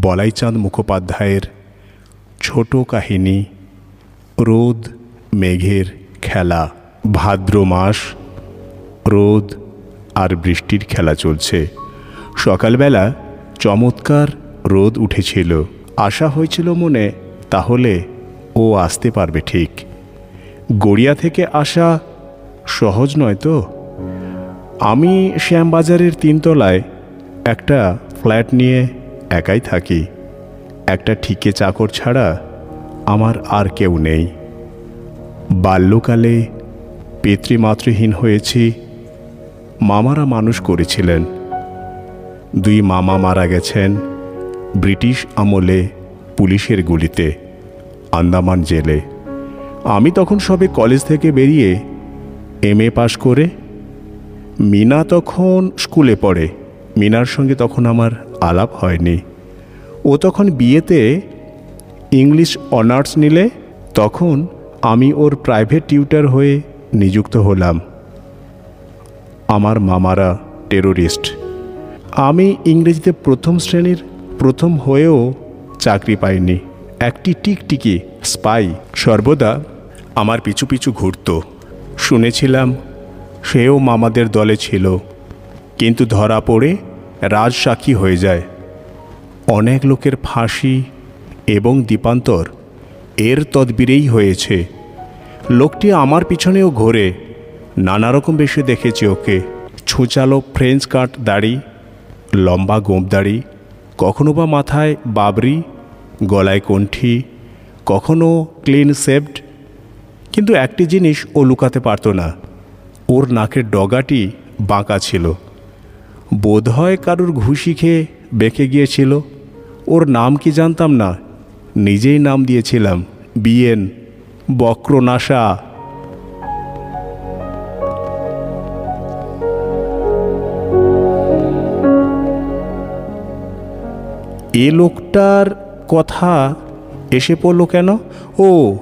বলাইচাঁদ মুখোপাধ্যায়ের ছোট কাহিনী, রোদ মেঘের খেলা, ভাদ্র মাস, রোদ আর বৃষ্টির খেলা চলছে। সকালবেলা চমৎকার রোদ উঠেছিল। আশা হয়েছিল মনে, তাহলে ও আসতে পারবে ঠিক। গড়িয়া থেকে আসা সহজ নয় তো? আমি শ্যামবাজারের তিনতলায় একটা ফ্ল্যাট নিয়ে একাই থাকি। একটা ঠিকে চাকর ছাড়া আমার আর কেউ নেই। বাল্যকালে পিতৃমাতৃহীন হয়েছি। মামারা মানুষ করেছিলেন। দুই মামা মারা গেছেন ব্রিটিশ আমলে পুলিশের গুলিতে, আন্দামান জেলে। আমি তখন সবে কলেজ থেকে বেরিয়ে এম এ পাশ করে মিনা তখন স্কুলে পড়ে। মিনার সঙ্গে তখন আমার আলাপ হয়নি। ও তখন বিয়েতে ইংলিশ অনার্স নিলে তখন আমি ওর প্রাইভেট টিউটার হয়ে নিযুক্ত হলাম। আমার মামারা টেরোরিস্ট। আমি ইংরেজিতে প্রথম শ্রেণির প্রথম হয়েও চাকরি পাইনি। একটি টিকটিকি স্পাই সর্বদা আমার পিছু পিছু ঘুরত। শুনেছিলাম সেও মামাদের দলে ছিল। কিন্তু ধরা পড়ে রাজসাক্ষী হয়ে যায়। অনেক লোকের ফাঁসি এবং দ্বীপান্তর এর তদবিরেই হয়েছে। লোকটি আমার পিছনেও ঘোরে। নানা রকম বেশি দেখেছি ওকে। ছুচালো ফ্রেঞ্চ কাট দাড়ি, লম্বা গোঁপ দাড়ি, কখনো বা মাথায় বাবরি, গলায় কণ্ঠি, কখনো ক্লিন সেভড কিন্তু একটি জিনিস ও লুকাতে পারত না। ওর নাকের ডগাটি বাঁকা ছিল। বোধহয় কারুর ঘুষি খেয়ে বেঁকে গিয়েছিল। ওর নাম কি জানতাম না। নিজেই নাম দিয়েছিলাম, বিএন, বক্রনাশা। এ লোকটার কথা এসে পড়ল কেন? ও,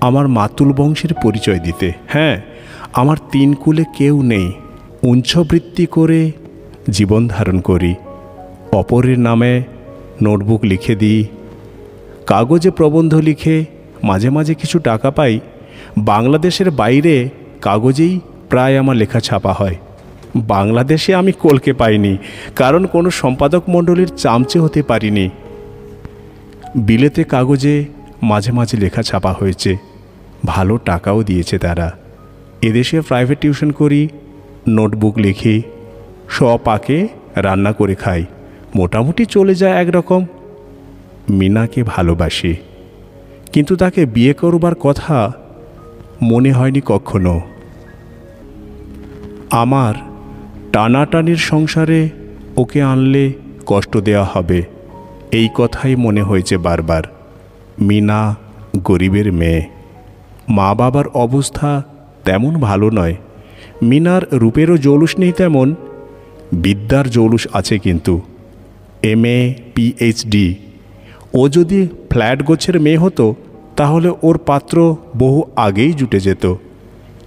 আমার মাতুল বংশের পরিচয় দিতে। হ্যাঁ আমার তিন কুলে কেউ নেই। উঞ্চবৃত্তি করে জীবন ধারণ করি। অপরের নামে নোটবুক লিখে দিই। কাগজে প্রবন্ধ লিখে মাঝে মাঝে কিছু টাকা পাই। বাংলাদেশের বাইরে কাগজেই প্রায় আমার লেখা ছাপা হয়। বাংলাদেশে আমি কলকে পাইনি, কারণ কোনো সম্পাদক মণ্ডলীর চামচে হতে পারিনি। বিলেতে কাগজে মাঝে মাঝে লেখা ছাপা হয়েছে। ভালো টাকাও দিয়েছে তারা। এদেশে প্রাইভেট টিউশন করি নোটবুক লিখি পাকে রান্না করে খাই। মোটামুটি চলে যায় একরকম। মিনাকে ভালোবাসি। কিন্তু তাকে বিয়ে করবার কথা মনে হয়নি কখনো। আমার টানাটানির সংসারে ওকে আনলে কষ্ট দেওয়া হবে, এই কথাই মনে হয়েছে বারবার। মিনা গরিবের মেয়ে। মা বাবার অবস্থা তেমন ভালো নয়। মিনার রূপেরও জৌলুস নেই তেমন, বিদ্যার জৌলুস আছে কিন্তু। M A, PhD. ও যদি ফ্ল্যাট গোছের মেয়ে হতো, তাহলে ওর পাত্র বহু আগেই জুটে যেত।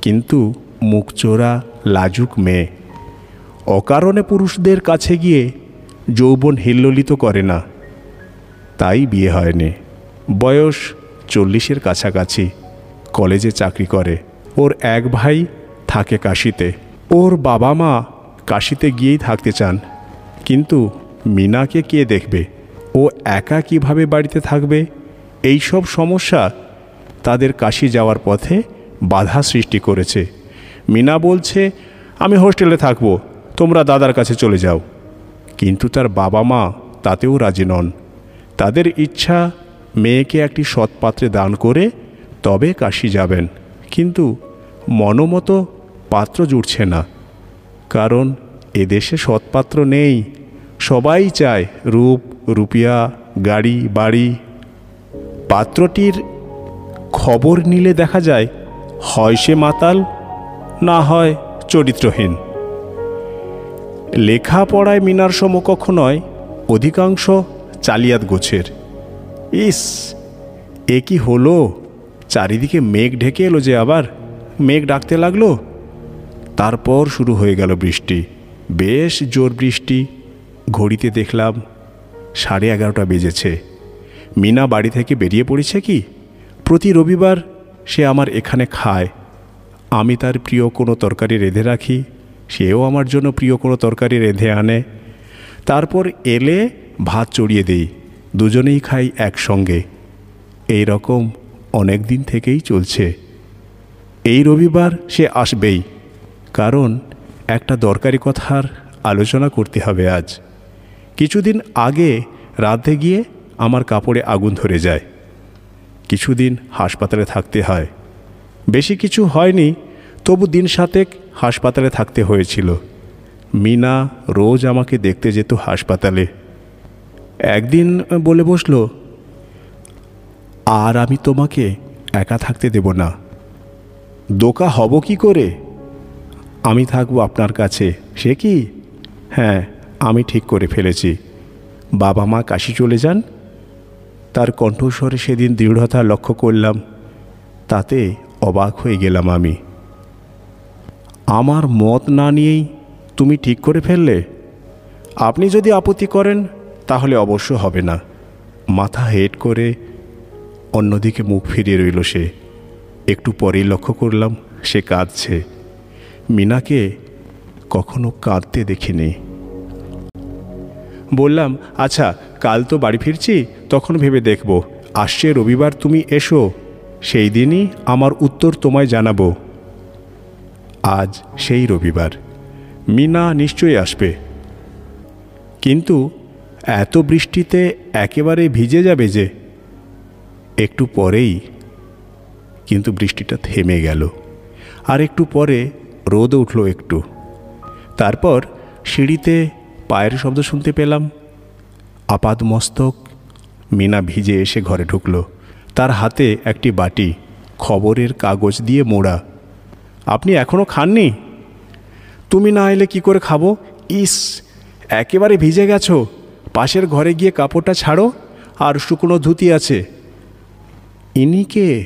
কিন্তু মুখচোরা, লাজুক মেয়ে। অকারণে পুরুষদের কাছে গিয়ে যৌবন হিল্লোলিত করে না। তাই বিয়ে হয়নি। বয়স চল্লিশের কাছাকাছি। কলেজে চাকরি করে। ওর এক ভাই থাকে কাশিতে। ওর বাবা মা কাশিতে গিয়েই থাকতে চান, কিন্তু মিনাকে কে দেখবে? ও একা কীভাবে বাড়িতে থাকবে? এই সব সমস্যা তাদের কাশি যাওয়ার পথে বাধা সৃষ্টি করেছে। মিনা বলছে, আমি হোস্টেলে থাকব, তোমরা দাদার কাছে চলে যাও। কিন্তু তার বাবা মা তাতেও রাজি নন। তাদের ইচ্ছা, মেয়েকে একটি সৎপাত্রে দান করে তবে কাশি যাবেন। কিন্তু মনোমতো পাত্র জুড়ছে না। কারণ এদেশে সৎপাত্র নেই। সবাই চায় রূপ, রুপিয়া, গাড়ি, বাড়ি। পাত্রটির খবর নিলে দেখা যায়, হয় সে মাতাল, না হয় চরিত্রহীন। লেখাপড়ায় মিনার সমকক্ষ নয়, অধিকাংশ চালিয়াত গোছের। ইস, এ কি হলো? চারিদিকে মেঘ ঢেকে এলো যে আবার। মেঘ ডাকতে লাগল? তারপর শুরু হয়ে গেল বৃষ্টি। বেশ জোর বৃষ্টি। ঘড়িতে দেখলাম সাড়ে এগারোটা বেজেছে। মিনা বাড়ি থেকে বেরিয়ে পড়েছে কি? প্রতি রবিবার সে আমার এখানে খায়। আমি তার প্রিয় কোনো তরকারি রেঁধে রাখি। সেও আমার জন্য প্রিয় কোনো তরকারি রেঁধে আনে। তারপর এলে ভাত চড়িয়ে দেই। দুজনেই খাই একসঙ্গে। এই রকম অনেক দিন থেকেই চলছে। এই রবিবার সে আসবেই। কারণ একটা দরকারি কথার আলোচনা করতে হবে আজ। কিছুদিন আগে রাতে গিয়ে আমার কাপড়ে আগুন ধরে যায়। কিছুদিন হাসপাতালে থাকতে হয়। বেশি কিছু হয়নি, তবু দিন সাতেক হাসপাতালে থাকতে হয়েছিল। মিনা রোজ আমাকে দেখতে যেত হাসপাতালে। একদিন বলে বসল, আর আমি তোমাকে একা থাকতে দেব না। দোকা হব কি করে? আমি থাকব আপনার কাছে। সে কি? হ্যাঁ আমি ঠিক করে ফেলেছি। বাবা মা কাশি চলে যান। তার কণ্ঠস্বরে সেদিন দৃঢ়তা লক্ষ্য করলাম। তাতে অবাক হয়ে গেলাম আমি। আমার মত না নিয়েই তুমি ঠিক করে ফেললে? আপনি যদি আপত্তি করেন, তাহলে অবশ্য হবে না। মাথা হেড করে অন্যদিকে মুখ ফিরিয়ে রইল সে। একটু পরেই লক্ষ্য করলাম, সে কাঁদছে। মিনাকে কখনো কাঁদতে দেখিনি। বললাম আচ্ছা কাল তো বাড়ি ফিরছি, তখন ভেবে দেখব। আসছে রবিবার, তুমি এসো। সেই দিনই আমার উত্তর তোমায় জানাব। আজ সেই রবিবার। মিনা নিশ্চয়ই আসবে। কিন্তু এত বৃষ্টিতে একেবারে ভিজে যাবে যে, একটু পরেই কিন্তু বৃষ্টিটা থেমে গেল। আর একটু পরে রোদ উঠল একটু। তারপর সিঁড়িতে পায়ের শব্দ শুনতে পেলাম। আপাদ মস্তক মিনা ভিজে এসে ঘরে ঢুকল। তার হাতে একটি বাটি, খবরের কাগজ দিয়ে মোড়া। আপনি এখনও খাননি? তুমি না এলে কি করে খাব? ইস, একেবারে ভিজে গেছো। পাশের ঘরে গিয়ে কাপড়টা ছাড়ো, আর শুকনো ধুতি আছে। ইনি কে?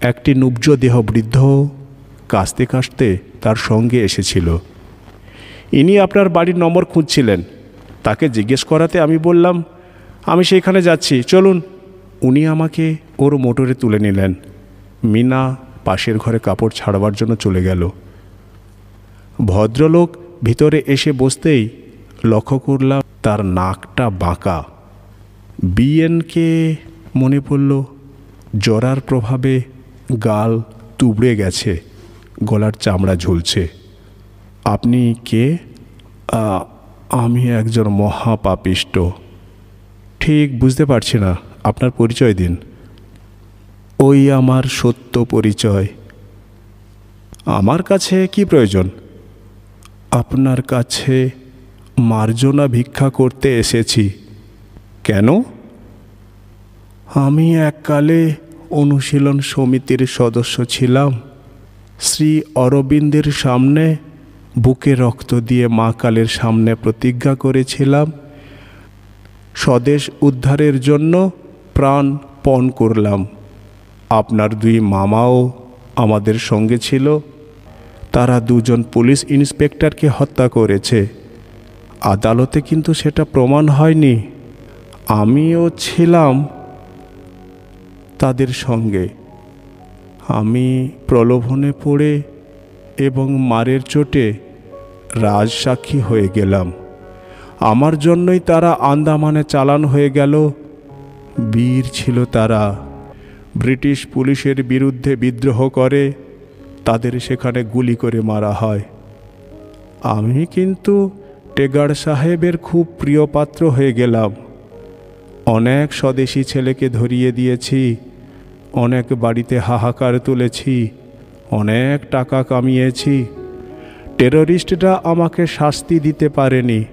একটি নুব্জ দেহ বৃদ্ধ কাশতে কাশতে তার সঙ্গে এসেছিল। ইনি আপনার বাড়ির নম্বর খুঁজছিলেন। তাকে জিজ্ঞেস করাতে আমি বললাম, আমি সেইখানে যাচ্ছি, চলুন। উনি আমাকে ওর মোটরে তুলে নিলেন। মিনা পাশের ঘরে কাপড় ছাড়বার জন্য চলে গেল। ভদ্রলোক ভিতরে এসে বসতেই লক্ষ্য করলাম তার নাকটা বাঁকা। বিএনকে মনে পড়ল, জরার প্রভাবে গাল তুবড়ে গেছে। গলার চামড়া ঝুলছে। আপনি কে? আমি একজন মহাপাপিষ্ট। ঠিক বুঝতে পারছি না, আপনার পরিচয় দিন। ওই আমার সত্য পরিচয়। আমার কাছে কি প্রয়োজন? আপনার কাছে মার্জনা ভিক্ষা করতে এসেছি। কেন? আমি এককালে অনুশীলন সমিতির সদস্য ছিলাম। শ্রী অরবিন্দের সামনে বুকে রক্ত দিয়ে মা কালের সামনে প্রতিজ্ঞা করেছিলাম, স্বদেশ উদ্ধারের জন্য প্রাণ পণ করলাম। আপনার দুই মামাও আমাদের সঙ্গে ছিল। তারা দুজন পুলিশ ইন্সপেক্টরকে হত্যা করেছে। আদালতে কিন্তু সেটা প্রমাণ হয়নি। আমিও ছিলাম তাদের সঙ্গে। আমি প্রলোভনে পড়ে এবং মারের চোটে রাজসাক্ষী হয়ে গেলাম। আমার জন্যই তারা আন্দামানে চালান হয়ে গেল। বীর ছিল তারা। ব্রিটিশ পুলিশের বিরুদ্ধে বিদ্রোহ করে, তাদের সেখানে গুলি করে মারা হয়। আমি কিন্তু টেগার সাহেবের খুব প্রিয় পাত্র হয়ে গেলাম। অনেক স্বদেশী ছেলেকে ধরিয়ে দিয়েছি। অনেক বাড়িতে হাহাকার তুলেছি, অনেক টাকা কামিয়েছি। টেররিস্টরা আমাকে শাস্তি দিতে পারেনি।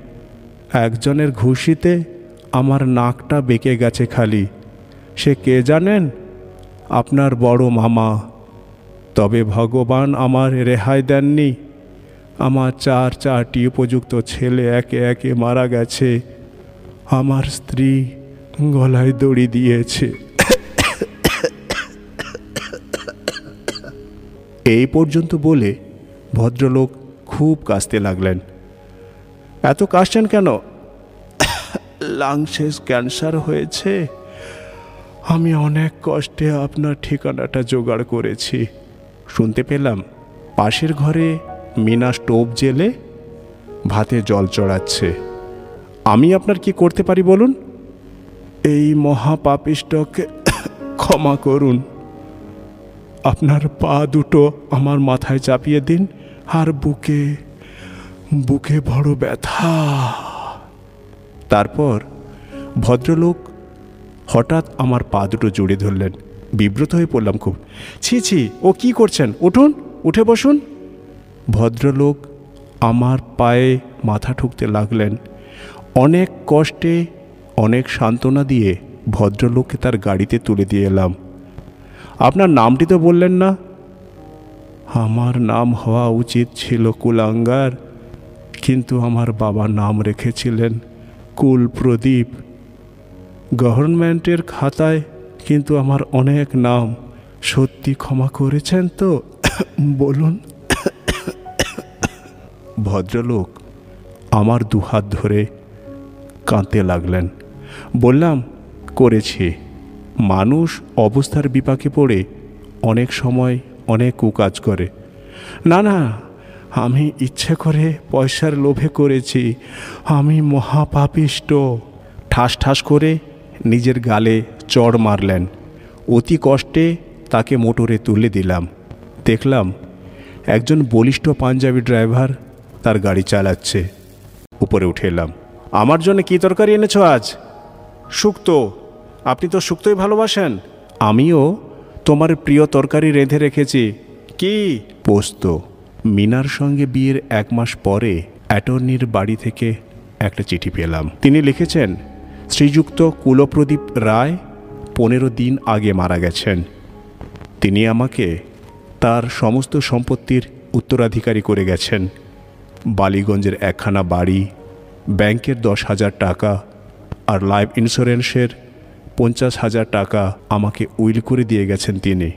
একজনের ঘুষিতে আমার নাকটা বেঁকে গেছে খালি। সে কে জানেন? আপনার বড় মামা। তবে ভগবান আমার রেহাই দেননি। আমার চার চারটি উপযুক্ত ছেলে একে একে মারা গেছে। আমার স্ত্রী গলায় দড়ি দিয়েছে। এই পর্যন্ত বলে ভদ্রলোক খুব কাশতে লাগলেন। এত কাশছেন কেন? লাংসেস ক্যান্সার হয়েছে। আমি অনেক কষ্টে আপনার ঠিকানাটা জোগাড় করেছি। শুনতে পেলাম পাশের ঘরে মিনা স্টোভ জেলে ভাতে জল চড়াচ্ছে। আমি আপনার কি করতে পারি বলুন? এই মহাপাপিষ্টকে ক্ষমা করুন। আপনার পা দুটো আমার মাথায় চাপিয়ে দিন আর বুকে বুকে বড় ব্যথা। তারপর ভদ্রলোক হঠাৎ আমার পা দুটো জড়িয়ে ধরলেন। বিব্রত হয়ে পড়লাম খুব। ছি ছি, ও কি করছেন? উঠুন, উঠে বসুন। ভদ্রলোক আমার পায়ে মাথা ঠুকতে লাগলেন। অনেক কষ্টে, অনেক সান্ত্বনা দিয়ে ভদ্রলোককে তার গাড়িতে তুলে দিয়ে এলাম। আপনার নামটি তো বললেন না। আমার নাম হওয়া উচিত ছিল কুলাঙ্গার, কিন্তু আমার বাবা নাম রেখেছিলেন কুল প্রদীপ গভর্নমেন্টের খাতায় কিন্তু আমার অনেক নাম। সত্যি ক্ষমা করেছেন তো? বলুন। ভদ্রলোক আমার দুহাত ধরে কাঁদতে লাগলেন। বললাম, করেছি। মানুষ অবস্থার বিপাকে পড়ে অনেক সময় অনেক কুকাজ করে। না না, আমি ইচ্ছে করে পয়সার লোভে করেছি। আমি মহাপাপিষ্ট। ঠাস ঠাস করে নিজের গালে চড় মারলেন। অতি কষ্টে তাকে মোটরে তুলে দিলাম। দেখলাম একজন বলিষ্ঠ পাঞ্জাবি ড্রাইভার তার গাড়ি চালাচ্ছে। উপরে উঠে এলাম। আমার জন্য কী তরকারি এনেছো আজ? শুক্তো আপনি তো শুক্তোই ভালোবাসেন। আমিও তোমার প্রিয় তরকারি রেঁধে রেখেছি। কি? পোস্ত। মিনার সঙ্গে বিয়ের এক মাস পরে অ্যাটর্নির বাড়ি থেকে একটা চিঠি পেলাম। তিনি লিখেছেন, শ্রীযুক্ত কুলপ্রদীপ রায় পনেরো দিন আগে মারা গেছেন। তিনি আমাকে তার সমস্ত সম্পত্তির উত্তরাধিকারী করে গেছেন। বালিগঞ্জের একখানা বাড়ি, ব্যাংকের দশ হাজার টাকা আর লাইফ ইন্স্যুরেন্সের পঞ্চাশ হাজার টাকা আমাকে উইল করে দিয়ে গেছেন তিনি।